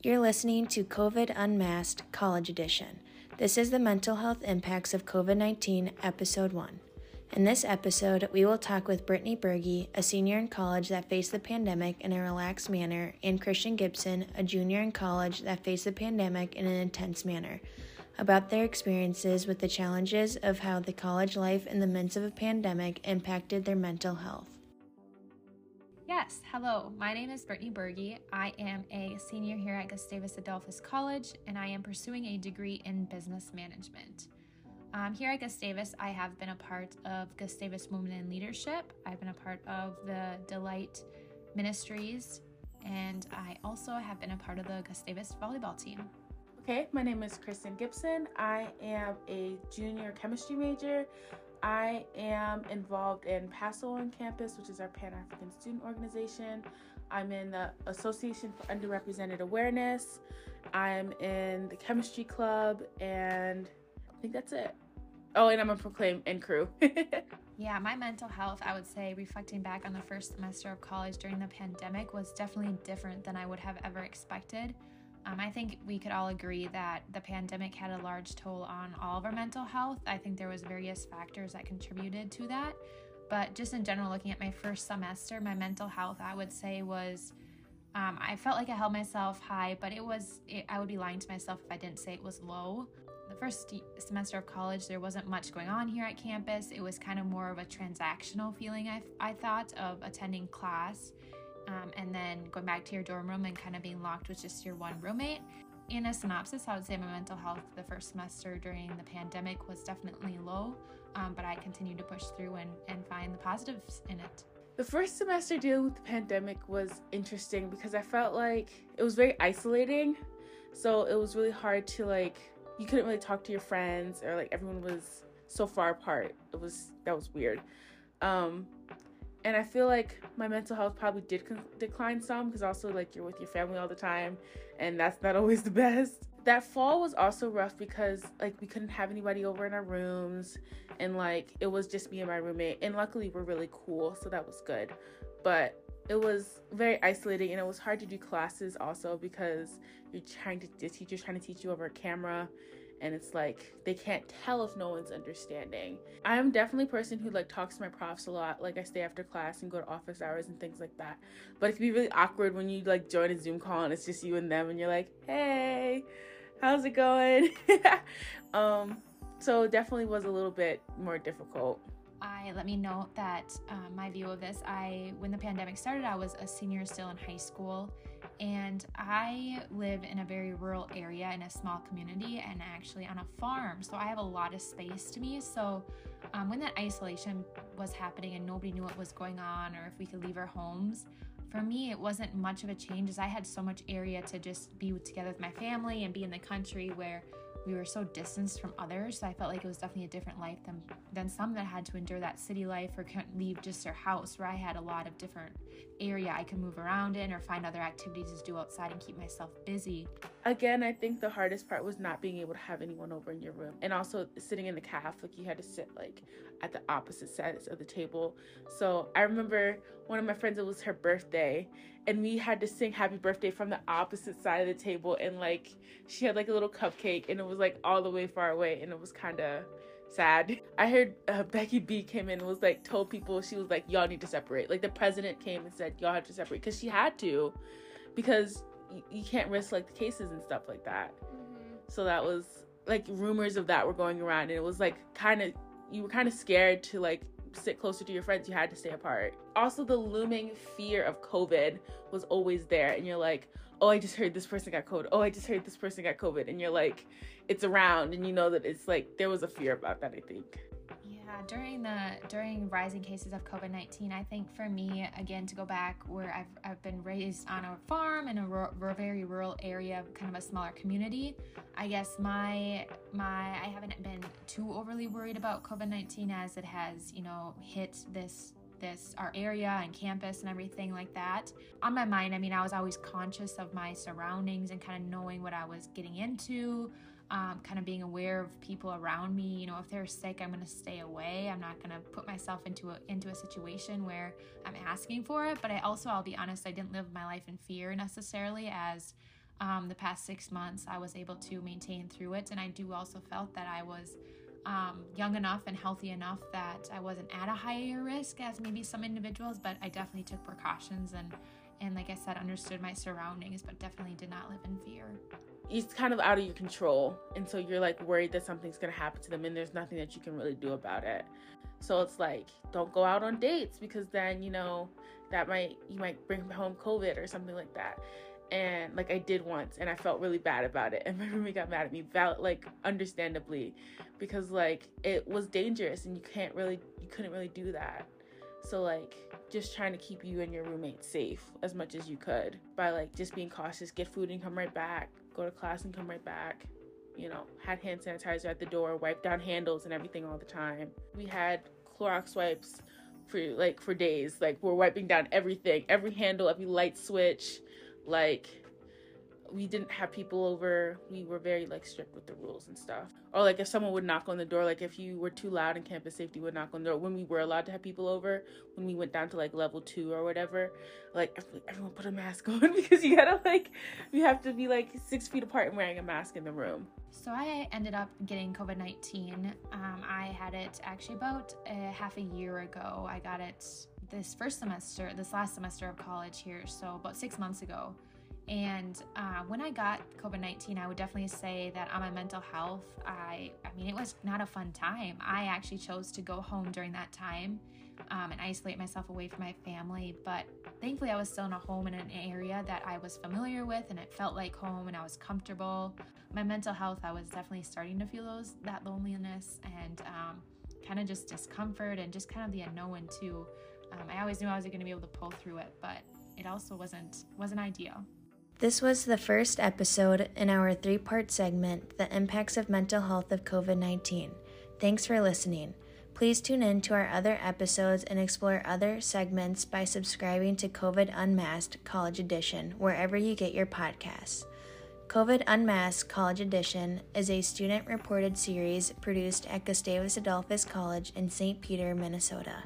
You're listening to COVID Unmasked College Edition. This is the mental health impacts of COVID 19, Episode 1. In this episode, we will talk with Brittany Berge, a senior in college that faced the pandemic in a relaxed manner, and Christian Gibson, a junior in college that faced the pandemic in an intense manner, about their experiences with the challenges of how the college life in the midst of a pandemic impacted their mental health. Yes, hello. My name is Brittany Berge. I am a senior here at Gustavus Adolphus College, and I am pursuing a degree in business management. Um, here at Gustavus, I have been a part of Gustavus Women in Leadership. I've been a part of the Delight Ministries, and I also have been a part of the Gustavus volleyball team. Okay, my name is Kristen Gibson. I am a junior chemistry major. I am involved in PASO on campus, which is our Pan African Student Organization. I'm in the Association for Underrepresented Awareness. I'm in the Chemistry Club, and I think that's it. Oh, and I'm a Proclaim and crew. yeah, my mental health, I would say, reflecting back on the first semester of college during the pandemic, was definitely different than I would have ever expected. Um, I think we could all agree that the pandemic had a large toll on all of our mental health. I think there was various factors that contributed to that. But just in general, looking at my first semester, my mental health, I would say was um, I felt like I held myself high, but it was it, I would be lying to myself if I didn't say it was low. The first semester of college, there wasn't much going on here at campus. It was kind of more of a transactional feeling. I I thought of attending class um, and then going back to your dorm room and kind of being locked with just your one roommate. In a synopsis, I would say my mental health the first semester during the pandemic was definitely low, um, but I continued to push through and, and find the positives in it. The first semester dealing with the pandemic was interesting because I felt like it was very isolating. So it was really hard to like you couldn't really talk to your friends or like everyone was so far apart. It was that was weird. Um and I feel like my mental health probably did con- decline some because also like you're with your family all the time, and that's not always the best. That fall was also rough because like we couldn't have anybody over in our rooms, and like it was just me and my roommate. And luckily we're really cool, so that was good. But it was very isolating, and it was hard to do classes also because you're trying to the teacher's trying to teach you over a camera and it's like they can't tell if no one's understanding. I'm definitely a person who like talks to my profs a lot. Like I stay after class and go to office hours and things like that. But it can be really awkward when you like join a Zoom call and it's just you and them and you're like, "Hey, how's it going?" um so definitely was a little bit more difficult. I let me note that um, my view of this. I when the pandemic started, I was a senior still in high school, and I live in a very rural area in a small community and actually on a farm. So I have a lot of space to me. So um, when that isolation was happening and nobody knew what was going on or if we could leave our homes, for me, it wasn't much of a change as I had so much area to just be together with my family and be in the country where we were so distanced from others. So I felt like it was definitely a different life than than some that had to endure that city life or couldn't leave just their house where I had a lot of different area I could move around in or find other activities to do outside and keep myself busy. Again, I think the hardest part was not being able to have anyone over in your room. And also sitting in the calf like you had to sit like at the opposite sides of the table. So I remember one of my friends it was her birthday and we had to sing happy birthday from the opposite side of the table. And like she had like a little cupcake and it was like all the way far away and it was kind of sad. I heard uh, becky b came in and was like told people she was like y'all need to separate. Like the president came and said y'all have to separate. Because she had to. Because y- you can't risk like the cases and stuff like that mm-hmm. so that was like rumors of that were going around and it was like kind of you were kind of scared to like sit closer to your friends, you had to stay apart. Also, the looming fear of COVID was always there, and you're like, oh, I just heard this person got COVID. Oh, I just heard this person got COVID. And you're like, it's around, and you know that it's like, there was a fear about that, I think. Yeah, during the during rising cases of COVID nineteen, I think for me again to go back where I've I've been raised on a farm in a very rural area, kind of a smaller community. I guess my my I haven't been too overly worried about COVID nineteen as it has you know hit this this our area and campus and everything like that on my mind i mean i was always conscious of my surroundings and kind of knowing what i was getting into um, kind of being aware of people around me. You know, if they're sick, I'm going to stay away. I'm not going to put myself into a into a situation where I'm asking for it. But I also, I'll be honest, I didn't live my life in fear necessarily, as um, the past six months, I was able to maintain through it. And I do also felt that I was um, young enough and healthy enough that I wasn't at a higher risk as maybe some individuals, but I definitely took precautions and, and like I said, understood my surroundings, but definitely did not live in fear. It's kind of out of your control, and so you're like worried that something's gonna happen to them, and there's nothing that you can really do about it. So it's like, don't go out on dates because then you know that might you might bring home COVID or something like that and like I did once and I felt really bad about it and my roommate got mad at me like understandably because like it was dangerous and you can't really you couldn't really do that so like just trying to keep you and your roommate safe as much as you could by like just being cautious get food and come right back go to class and come right back you know had hand sanitizer at the door wipe down handles and everything all the time. We had Clorox wipes for like for days like we're wiping down everything every handle every light switch like we didn't have people over. We were very like strict with the rules and stuff. Or like if someone would knock on the door like if you were too loud and campus safety would knock on the door. When we were allowed to have people over when we went down to like level two or whatever like everyone put a mask on because you gotta like you have to be like six feet apart and wearing a mask in the room. So i ended up getting covid-19 um, i had it actually about a half a year ago. I got it this first semester, this last semester of college here, so about six months ago. And uh, when I got COVID 19, I would definitely say that on my mental health, I, I mean, it was not a fun time. I actually chose to go home during that time um, and isolate myself away from my family. But thankfully, I was still in a home in an area that I was familiar with and it felt like home and I was comfortable. My mental health, I was definitely starting to feel those that loneliness and um, kind of just discomfort and just kind of the unknown too. Um, I always knew I was going to be able to pull through it, but it also wasn't wasn't ideal. This was the first episode in our three part segment, The Impacts of Mental Health of COVID 19. Thanks for listening. Please tune in to our other episodes and explore other segments by subscribing to COVID Unmasked College Edition wherever you get your podcasts. COVID Unmasked College Edition is a student reported series produced at Gustavus Adolphus College in St. Peter, Minnesota.